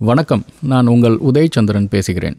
வணக்கம். நான் உங்கள் உதயச்சந்திரன் பேசுகிறேன்.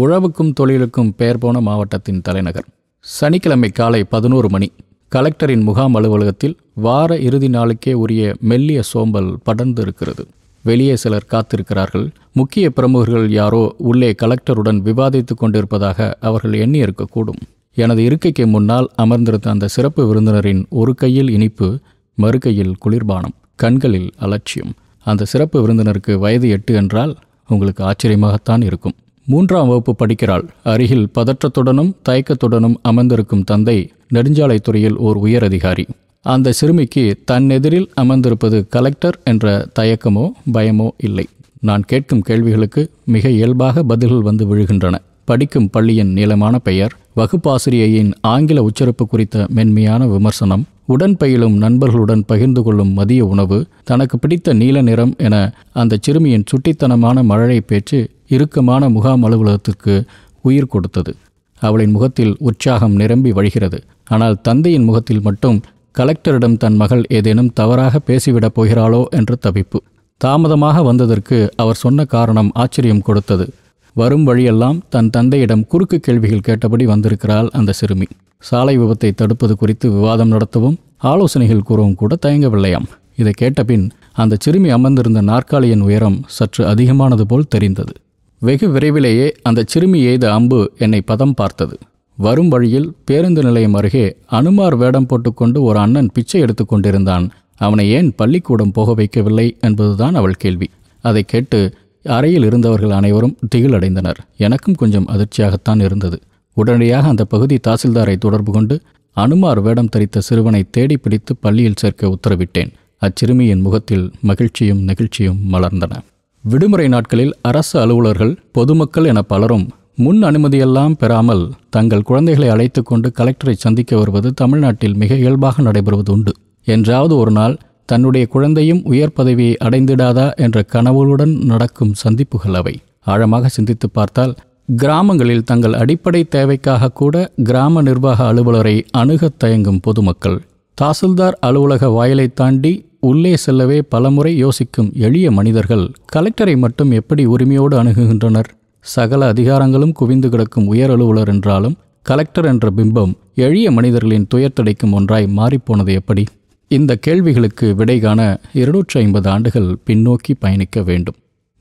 உழவுக்கும் தொழிலுக்கும் பெயர் போன மாவட்டத்தின் தலைநகர். சனிக்கிழமை காலை பதினோரு மணி கலெக்டரின் முகாம் அலுவலகத்தில் வார இறுதி நாளுக்கே உரிய மெல்லிய சோம்பல் படர்ந்து இருக்கிறது வெளியே சிலர் காத்திருக்கிறார்கள். முக்கிய பிரமுகர்கள் யாரோ உள்ளே கலெக்டருடன் விவாதித்துக் கொண்டிருப்பதாக அவர்கள் எண்ணி இருக்கக்கூடும் எனது இருக்கைக்கு முன்னால் அமர்ந்திருந்த அந்த சிறப்பு விருந்தினரின் ஒரு கையில் இனிப்பு மறு கையில் குளிர்பானம் கண்களில் அலட்சியம். அந்த சிறப்பு விருந்தினருக்கு வயது எட்டு என்றால் உங்களுக்கு ஆச்சரியமாகத்தான் இருக்கும். மூன்றாம் வகுப்பு படிக்கிறாள். அருகில் பதற்றத்துடனும் தயக்கத்துடனும் அமர்ந்திருக்கும் தந்தை நெடுஞ்சாலைத்துறையில் ஓர் உயர் அதிகாரி அந்த சிறுமிக்கு தன் எதிரில் அமர்ந்திருப்பது கலெக்டர் என்ற தயக்கமோ பயமோ இல்லை. நான் கேட்கும் கேள்விகளுக்கு மிக இயல்பாக பதில்கள் வந்து விழுகின்றன. படிக்கும் பள்ளியின் நீளமான பெயர் வகுப்பாசிரியையின் ஆங்கில உச்சரிப்பு குறித்த மென்மையான விமர்சனம் உடன் பயிலும் நண்பர்களுடன் பகிர்ந்து கொள்ளும் மதிய உணவு தனக்கு பிடித்த நீல நிறம் என அந்த சிறுமியின் சுட்டித்தனமான மழலை பேச்சு இறுக்கமான முகாம் அலுவலகத்திற்கு உயிர் கொடுத்தது. அவளின் முகத்தில் உற்சாகம் நிரம்பி வழிகிறது. ஆனால் தந்தையின் முகத்தில் மட்டும் கலெக்டரிடம் தன் மகள் ஏதேனும் தவறாக பேசிவிடப் போகிறாளோ என்று தவிப்பு. தாமதமாக வந்ததற்கு அவர் சொன்ன காரணம் ஆச்சரியம் கொடுத்தது. வரும் வழியெல்லாம் தன் தந்தையிடம் குறுக்கு கேள்விகள் கேட்டபடி வந்திருக்கிறாள் அந்த சிறுமி. சாலை விபத்தை தடுப்பது குறித்து விவாதம் நடத்தவும் ஆலோசனைகள் கூறவும் கூட தயங்கவில்லையாம். இதை கேட்டபின் அந்த சிறுமி அமர்ந்திருந்த நாற்காலியின் உயரம் சற்று அதிகமானது போல் தெரிந்தது. வெகு விரைவிலேயே அந்த சிறுமி எய்த அம்பு என்னை பதம் பார்த்தது. வரும் வழியில் பேருந்து நிலையம் அருகே அனுமார் வேடம் போட்டுக்கொண்டு ஒரு அண்ணன் பிச்சை எடுத்துக்கொண்டிருந்தான் அவனை ஏன் பள்ளிக்கூடம் போக வைக்கவில்லை என்பதுதான் அவள் கேள்வி. அதை கேட்டு அறையில் இருந்தவர்கள் அனைவரும் திகிலடைந்தனர். எனக்கும் கொஞ்சம் அதிர்ச்சியாகத்தான் இருந்தது. உடனடியாக அந்த பகுதி தாசில்தாரை தொடர்பு கொண்டு அனுமார் வேடம் தரித்த சிறுவனை தேடி பிடித்து பள்ளியில் சேர்க்க உத்தரவிட்டேன். அச்சிறுமியின் முகத்தில் மகிழ்ச்சியும் நெகிழ்ச்சியும் மலர்ந்தன. விடுமுறை நாட்களில் அரசு அலுவலர்கள் பொதுமக்கள் என பலரும் முன் அனுமதியெல்லாம் பெறாமல் தங்கள் குழந்தைகளை அழைத்து கொண்டு கலெக்டரை சந்திக்க வருவது தமிழ்நாட்டில் மிக இயல்பாக நடைபெறுவது உண்டு என்றாவது ஒரு நாள் தன்னுடைய குழந்தையும் உயர் பதவியை அடைந்திடாதா என்ற கனவுகளுடன் நடக்கும் சந்திப்புகள் அவை. ஆழமாக சிந்தித்து பார்த்தால் கிராமங்களில் தங்கள் அடிப்படை தேவைக்காக கூட கிராம நிர்வாக அலுவலரை அணுகத் தயங்கும் பொதுமக்கள். தாசில்தார் அலுவலக வாயிலை தாண்டி உள்ளே செல்லவே பலமுறை யோசிக்கும் எளிய மனிதர்கள் கலெக்டரை மட்டும் எப்படி உரிமையோடு அணுகுகின்றனர்? சகல அதிகாரங்களும் குவிந்து கிடக்கும் உயர் அலுவலர் என்றாலும் கலெக்டர் என்ற பிம்பம் எளிய மனிதர்களின் துயர்த்தடைக்கும் ஒன்றாய் மாறிப்போனது எப்படி? இந்த கேள்விகளுக்கு விடை காண இருநூற்றி ஐம்பது ஆண்டுகள் பின்னோக்கி பயணிக்க வேண்டும்.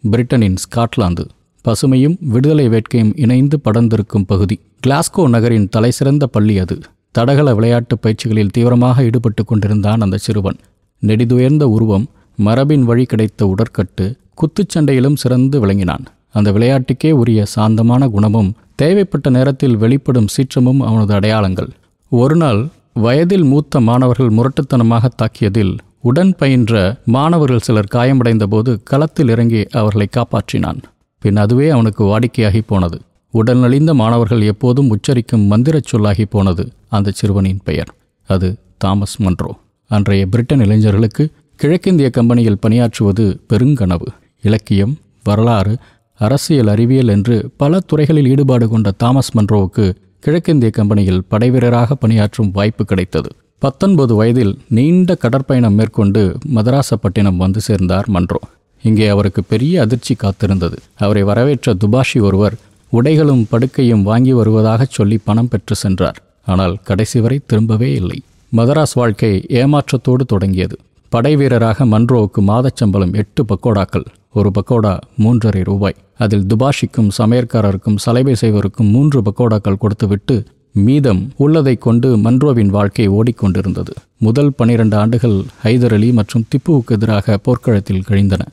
பிரிட்டனின் ஸ்காட்லாந்து பசுமையும் விடுதலை வேட்கையும் இணைந்து படர்ந்திருக்கும் பகுதி. கிளாஸ்கோ நகரின் தலைசிறந்த பள்ளி அது. தடகள விளையாட்டு பயிற்சிகளில் தீவிரமாக ஈடுபட்டு கொண்டிருந்தான் அந்த சிறுவன். நெடிதுயர்ந்த உருவம் மரபின் வழி கிடைத்த உடற்கட்டு குத்துச்சண்டையிலும் சிறந்து விளங்கினான். அந்த விளையாட்டுக்கே உரிய சாந்தமான குணமும் தேவைப்பட்ட நேரத்தில் வெளிப்படும் சீற்றமும் அவனது அடையாளங்கள். ஒருநாள் வயதில் மூத்த மாணவர்கள் முரட்டுத்தனமாக தாக்கியதில் உடன் பயின்ற மாணவர்கள் சிலர் காயமடைந்த போது களத்தில் இறங்கி அவர்களை காப்பாற்றினான். பின் அதுவே அவனுக்கு வாடிக்கையாகி போனது. உடல் நலிந்த மாணவர்கள் எப்போதும் உச்சரிக்கும் மந்திரச் சொல்லாகி போனது அந்த சிறுவனின் பெயர். அது தாமஸ் மன்றோ. அன்றைய பிரிட்டன் இளைஞர்களுக்கு கிழக்கிந்திய கம்பெனியில் பணியாற்றுவது பெருங்கனவு. இலக்கியம் வரலாறு அரசியல் அறிவியல் என்று பல துறைகளில் ஈடுபாடு கொண்ட தாமஸ் மன்றோவுக்கு கிழக்கிந்திய கம்பெனியில் படைவீரராக பணியாற்றும் வாய்ப்பு கிடைத்தது. பத்தொன்பது வயதில் நீண்ட கடற்பயணம் மேற்கொண்டு மதராசப்பட்டினம் வந்து சேர்ந்தார் மன்றோ. இங்கே அவருக்கு பெரிய அதிர்ச்சி காத்திருந்தது. அவரை வரவேற்ற துபாஷி ஒருவர் உடைகளும் படுக்கையும் வாங்கி வருவதாகச் சொல்லி பணம் பெற்று சென்றார். ஆனால் கடைசி வரை திரும்பவே இல்லை. மதராஸ் வாழ்க்கை ஏமாற்றத்தோடு தொடங்கியது. படை வீரராக மன்றோவுக்கு மாதச்சம்பளம் எட்டு பக்கோடாக்கள் ஒரு பக்கோடா மூன்றரை ரூபாய். அதில் துபாஷிக்கும் சமையற்காரருக்கும் சலைவை செய்வருக்கும் மூன்று பக்கோடாக்கள் கொடுத்துவிட்டு மீதம் உள்ளதை கொண்டு மன்றோவின் வாழ்க்கை ஓடிக்கொண்டிருந்தது. முதல் பனிரெண்டு ஆண்டுகள் ஹைதர் அலி மற்றும் திப்புவுக்கு எதிராக போர்க்களத்தில் கழிந்தன.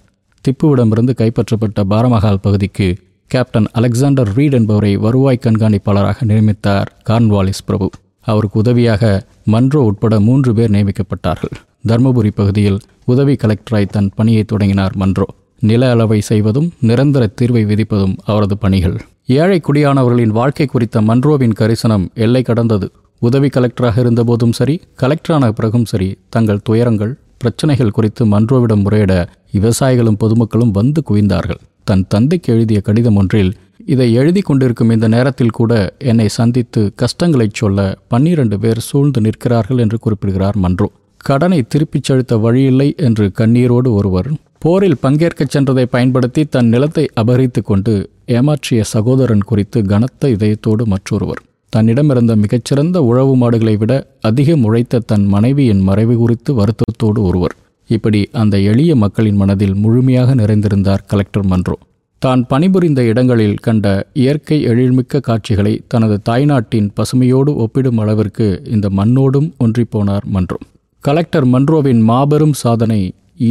திப்புவிடமிருந்து கைப்பற்றப்பட்ட பாரமஹால் பகுதிக்கு கேப்டன் அலெக்சாண்டர் ரீட் என்பவரை வருவாய் கண்காணிப்பாளராக நியமித்தார் கார்ன்வாலிஸ் பிரபு. அவருக்கு உதவியாக மன்றோ உட்பட மூன்று பேர் நியமிக்கப்பட்டார்கள். தர்மபுரி பகுதியில் உதவி கலெக்டராய் தன் பணியை தொடங்கினார் மன்றோ. நில அளவை செய்வதும் நிரந்தர தீர்வை விதிப்பதும் அவரது பணிகள். ஏழை குடியானவர்களின் வாழ்க்கை குறித்த மன்றோவின் கரிசனம் எல்லை கடந்தது. உதவி கலெக்டராக இருந்தபோதும் சரி கலெக்டரான பிறகும் சரி தங்கள் துயரங்கள் பிரச்சனைகள் குறித்து மன்றோவிடம் முறையிட விவசாயிகளும் பொதுமக்களும் வந்து குவிந்தார்கள். தன் தந்தைக்கு எழுதிய கடிதம் ஒன்றில் இதை எழுதி கொண்டிருக்கும் இந்த நேரத்தில் கூட என்னை சந்தித்து கஷ்டங்களைச் சொல்ல பன்னிரண்டு பேர் சூழ்ந்து நிற்கிறார்கள் என்று குறிப்பிடுகிறார் மன்றோ. கடனை திருப்பிச் செலுத்த வழியில்லை என்று கண்ணீரோடு ஒருவர் போரில் பங்கேற்கச் சென்றதை பயன்படுத்தி தன் நிலத்தை அபகரித்து கொண்டு ஏமாற்றிய சகோதரன் குறித்து கனத்த இதயத்தோடு மற்றொருவர். தன்னிடமிருந்த மிகச்சிறந்த உழவு மாடுகளை விட அதிகம் உழைத்த தன் மனைவியின் மறைவு குறித்து வருத்தத்தோடு ஒருவர். இப்படி அந்த எளிய மக்களின் மனதில் முழுமையாக நிறைந்திருந்தார் கலெக்டர் மன்றோ. தான் பணிபுரிந்த இடங்களில் கண்ட இயற்கை எழில்மிக்க காட்சிகளை தனது தாய்நாட்டின் பசுமையோடு ஒப்பிடும் அளவிற்கு இந்த மண்ணோடும் ஒன்றிப்போனார் மன்றோ கலெக்டர் மன்ரோவின் மாபெரும் சாதனை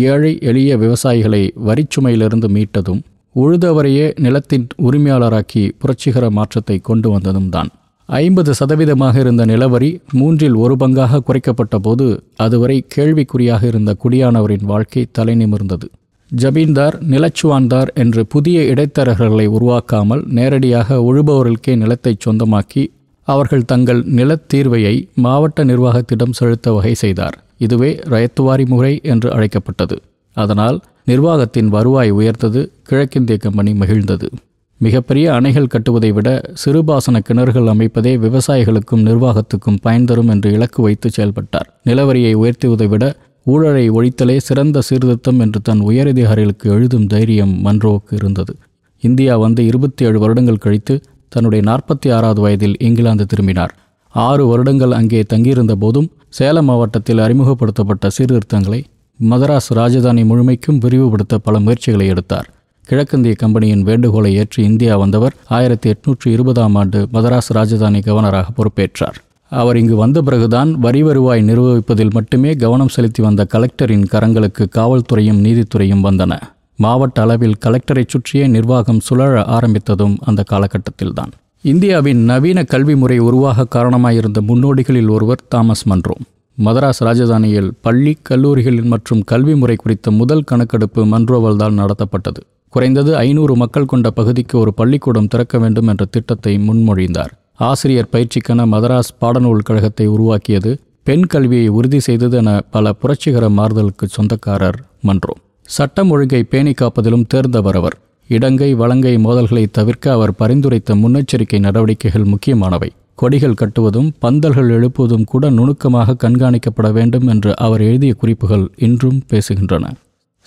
ஏழை எளிய விவசாயிகளை வரிச்சுமையிலிருந்து மீட்டதும் உழுதவரையே நிலத்தின் உரிமையாளராக்கி புரட்சிகர மாற்றத்தை கொண்டு வந்ததும் தான். ஐம்பது சதவீதமாக இருந்த நிலவரி மூன்றில் ஒரு பங்காக குறைக்கப்பட்ட போது அதுவரை கேள்விக்குறியாக இருந்த குடியானவரின் வாழ்க்கை தலை ஜபீன்தார் ஜமீன்தார் நிலச்சுவான்தார் என்று புதிய இடைத்தரகர்களை உருவாக்காமல் நேரடியாக உழுபவர்களுக்கே நிலத்தை சொந்தமாக்கி அவர்கள் தங்கள் நிலத்தீர்வையை மாவட்ட நிர்வாகத்திடம் செலுத்த வகை செய்தார். இதுவே ரயத்துவாரி முறை என்று அழைக்கப்பட்டது. அதனால் நிர்வாகத்தின் வருவாய் உயர்ந்தது கிழக்கிந்திய கம்பெனி மகிழ்ந்தது. மிகப்பெரிய அணைகள் கட்டுவதை விட சிறுபாசன கிணறுகள் அமைப்பதே விவசாயிகளுக்கும் நிர்வாகத்துக்கும் பயன் தரும் என்று இலக்கு வைத்து செயல்பட்டார். நிலவரியை உயர்த்துவதை விட ஊழலை ஒழித்தலே சிறந்த சீர்திருத்தம் என்று தன் உயரதிகாரிகளுக்கு எழுதும் தைரியம் மன்ரோவுக்கு இருந்தது. இந்தியா வந்து இருபத்தி ஏழு வருடங்கள் கழித்து தன்னுடைய நாற்பத்தி ஆறாவது வயதில் இங்கிலாந்து திரும்பினார். ஆறு வருடங்கள் அங்கே தங்கியிருந்த போதும் சேலம் மாவட்டத்தில் அறிமுகப்படுத்தப்பட்ட சீர்திருத்தங்களை மதராஸ் ராஜதானி முழுமைக்கும் விரிவுபடுத்த பல முயற்சிகளை எடுத்தார். கிழக்கிந்திய கம்பெனியின் வேண்டுகோளை ஏற்று இந்தியா வந்தவர் ஆயிரத்தி எட்நூற்றி இருபதாம் ஆண்டு மதராஸ் ராஜதானி கவர்னராக பொறுப்பேற்றார். அவர் இங்கு வந்த பிறகுதான் வரி வருவாய் நிர்வகிப்பதில் மட்டுமே கவனம் செலுத்தி வந்த கலெக்டரின் கரங்களுக்கு காவல்துறையும் நீதித்துறையும் வந்தன. மாவட்ட அளவில் கலெக்டரை சுற்றியே நிர்வாகம் சுழல ஆரம்பித்ததும் அந்த காலகட்டத்தில்தான். இந்தியாவின் நவீன கல்வி முறை உருவாக காரணமாயிருந்த முன்னோடிகளில் ஒருவர் தாமஸ் மன்றோ. மதராஸ் ராஜதானியில் பள்ளி கல்லூரிகளில் மற்றும் கல்வி முறை குறித்த முதல் கணக்கெடுப்பு மன்றோவால் தான் நடத்தப்பட்டது. குறைந்தது ஐநூறு மக்கள் கொண்ட பகுதிக்கு ஒரு பள்ளிக்கூடம் திறக்க வேண்டும் என்ற திட்டத்தை முன்மொழிந்தார். ஆசிரியர் பயிற்சிக்கென மதராஸ் பாடநூல் கழகத்தை உருவாக்கியது பெண் கல்வியை உறுதி செய்தது என பல புரட்சிகர மாறுதலுக்கு சொந்தக்காரர் மன்றோ சட்டம் ஒழுங்கை பேணி காப்பதிலும் தேர்ந்தவர் அவர். இடங்கை வழங்கை மோதல்களை தவிர்க்க அவர் பரிந்துரைத்த முன்னெச்சரிக்கை நடவடிக்கைகள் முக்கியமானவை. கொடிகள் கட்டுவதும் பந்தல்கள் எழுப்புவதும் கூட நுணுக்கமாக கண்காணிக்கப்பட வேண்டும் என்று அவர் எழுதிய குறிப்புகள் இன்றும் பேசுகின்றன.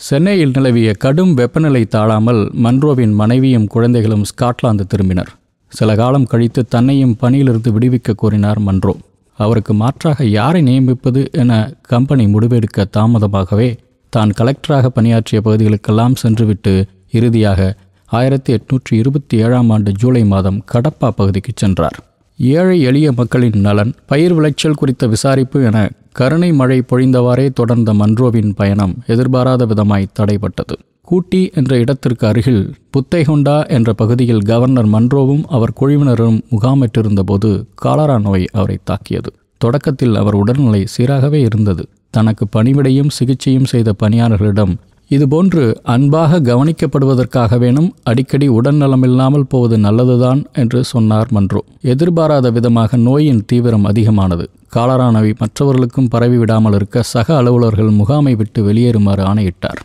சென்னையில் நிலவிய கடும் வெப்பநிலை தாழாமல் மன்ரோவின் மனைவியும் குழந்தைகளும் ஸ்காட்லாந்து திரும்பினர். சில காலம் கழித்து தன்னையும் பணியிலிருந்து விடுவிக்க கோரினார் மன்றோ. அவருக்கு மாற்றாக யாரை நியமிப்பது என கம்பெனி முடிவெடுக்க தாமதமாகவே தான் கலெக்டராக பணியாற்றிய பகுதிகளுக்கெல்லாம் சென்றுவிட்டு இறுதியாக ஆயிரத்தி எட்நூற்றி இருபத்தி ஏழாம் ஆண்டு ஜூலை மாதம் கடப்பா பகுதிக்கு சென்றார். ஏழை எளிய மக்களின் நலன் பயிர் விளைச்சல் குறித்த விசாரிப்பு என கருணை மழை பொழிந்தவாறே தொடர்ந்த மன்ரோவின் பயணம் எதிர்பாராத விதமாய் தடைப்பட்டது கூட்டி என்ற இடத்திற்கு அருகில் புத்தைகொண்டா என்ற பகுதியில் கவர்னர் மன்ரோவும் அவர் குழுவினரும் முகாமிட்டிருந்தபோது காலரா நோய் அவரை தாக்கியது. தொடக்கத்தில் அவர் உடல்நிலை சீராகவே இருந்தது. தனக்கு பணிவிடையும் சிகிச்சையும் செய்த பணியாளர்களிடம் இதுபோன்று அன்பாக கவனிக்கப்படுவதற்காக வேணும் அடிக்கடி உடல்நலமில்லாமல் போவது நல்லதுதான் என்று சொன்னார் மன்றோ. எதிர்பாராத விதமாக நோயின் தீவிரம் அதிகமானது. காலரா நோய் மற்றவர்களுக்கும் பரவிவிடாமல் இருக்க சக அலுவலர்கள் முகாமை விட்டு வெளியேறுமாறு ஆணையிட்டார்.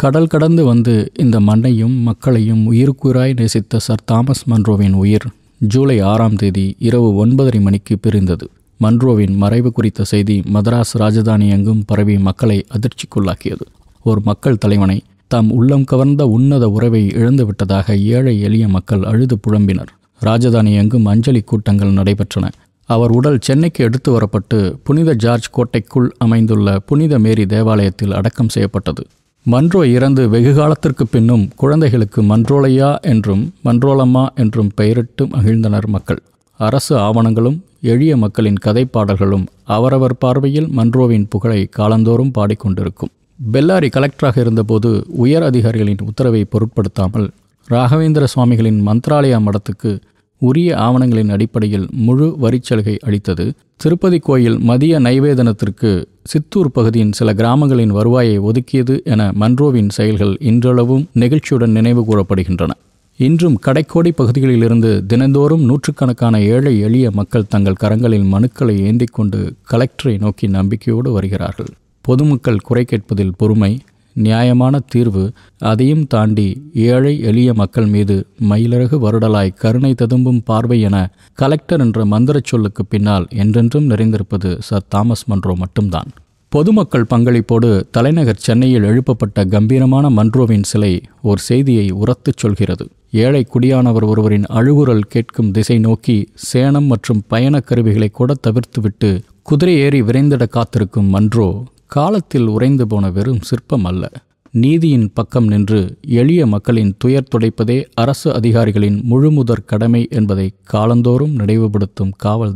கடல் கடந்து வந்து இந்த மண்ணையும் மக்களையும் உயிருக்குயிராய் நேசித்த சர் தாமஸ் மன்ரோவின் உயிர் ஜூலை ஆறாம் தேதி இரவு ஒன்பதரை மணிக்கு பிரிந்தது. மன்ரோவின் மறைவு குறித்த செய்தி மதராஸ் ராஜதானி எங்கும் பரவி மக்களை அதிர்ச்சிக்குள்ளாக்கியது. ஒரு மக்கள் தலைவனை தாம் உள்ளம் கவர்ந்த உன்னத உறவை இழந்துவிட்டதாக ஏழை எளிய மக்கள் அழுது புழம்பினர் ராஜதானி எங்கும் அஞ்சலி கூட்டங்கள் நடைபெற்றன. அவர் உடல் சென்னைக்கு எடுத்து வரப்பட்டு புனித ஜார்ஜ் கோட்டைக்குள் அமைந்துள்ள புனித மேரி தேவாலயத்தில் அடக்கம் செய்யப்பட்டது. மன்றோ இறந்து வெகு காலத்திற்கு பின்னும் குழந்தைகளுக்கு மன்றோலையா என்றும் மன்றோலம்மா என்றும் பெயரிட்டு மகிழ்ந்தனர் மக்கள். அரசு ஆவணங்களும் எளிய மக்களின் கதைப்பாடல்களும் அவரவர் பார்வையில் மன்றோவின் புகழை காலந்தோறும் பாடிக்கொண்டிருக்கும். பெல்லாரி கலெக்டராக இருந்தபோது உயர் அதிகாரிகளின் உத்தரவை பொருட்படுத்தாமல் ராகவேந்திர சுவாமிகளின் மந்த்ராலயா மடத்துக்கு உரிய ஆவணங்களின் அடிப்படையில் முழு வரிச்சலுகை அளித்தது. திருப்பதி கோயில் மதிய நைவேதனத்திற்கு சித்தூர் பகுதியின் சில கிராமங்களின் வருவாயை ஒதுக்கியது என மன்ரோவின் செயல்கள் இன்றளவும் நெகிழ்ச்சியுடன் நினைவு கூறப்படுகின்றன. இன்றும் கடைக்கோடி பகுதிகளிலிருந்து தினந்தோறும் நூற்றுக்கணக்கான ஏழை எளிய மக்கள் தங்கள் கரங்களில் மனுக்களை ஏந்தி கொண்டு கலெக்டரை நோக்கி நம்பிக்கையோடு வருகிறார்கள். பொதுமக்கள் குறை கேட்பதில் பொறுமை நியாயமான தீர்வு அதையும் தாண்டி ஏழை எளிய மக்கள் மீது மயிலழகு வருடலாய் கருணை ததும்பும் பார்வை என கலெக்டர் என்ற மந்திரச் சொல்லுக்கு பின்னால் என்றென்றும் நிறைந்திருப்பது சர் தாமஸ் மன்றோ மட்டும்தான். பொதுமக்கள் பங்களிப்போடு தலைநகர் சென்னையில் எழுப்பப்பட்ட கம்பீரமான மன்றோவின் சிலை ஓர் செய்தியை உரத்துச் சொல்கிறது. ஏழை குடியானவர் ஒருவரின் அழுகுரல் கேட்கும் திசை நோக்கி சேனம் மற்றும் பயணக் கருவிகளை கூட தவிர்த்துவிட்டு குதிரை ஏறி விரைந்திட காத்திருக்கும் மன்றோ காலத்தில் உறைந்து போன வெறும் சிற்பம் அல்ல. நீதியின் பக்கம் நின்று எளிய மக்களின் துயர் துடைப்பதே அரசு அதிகாரிகளின் முழுமுதற் கடமை என்பதை காலந்தோறும் நினைவுபடுத்தும் காவல்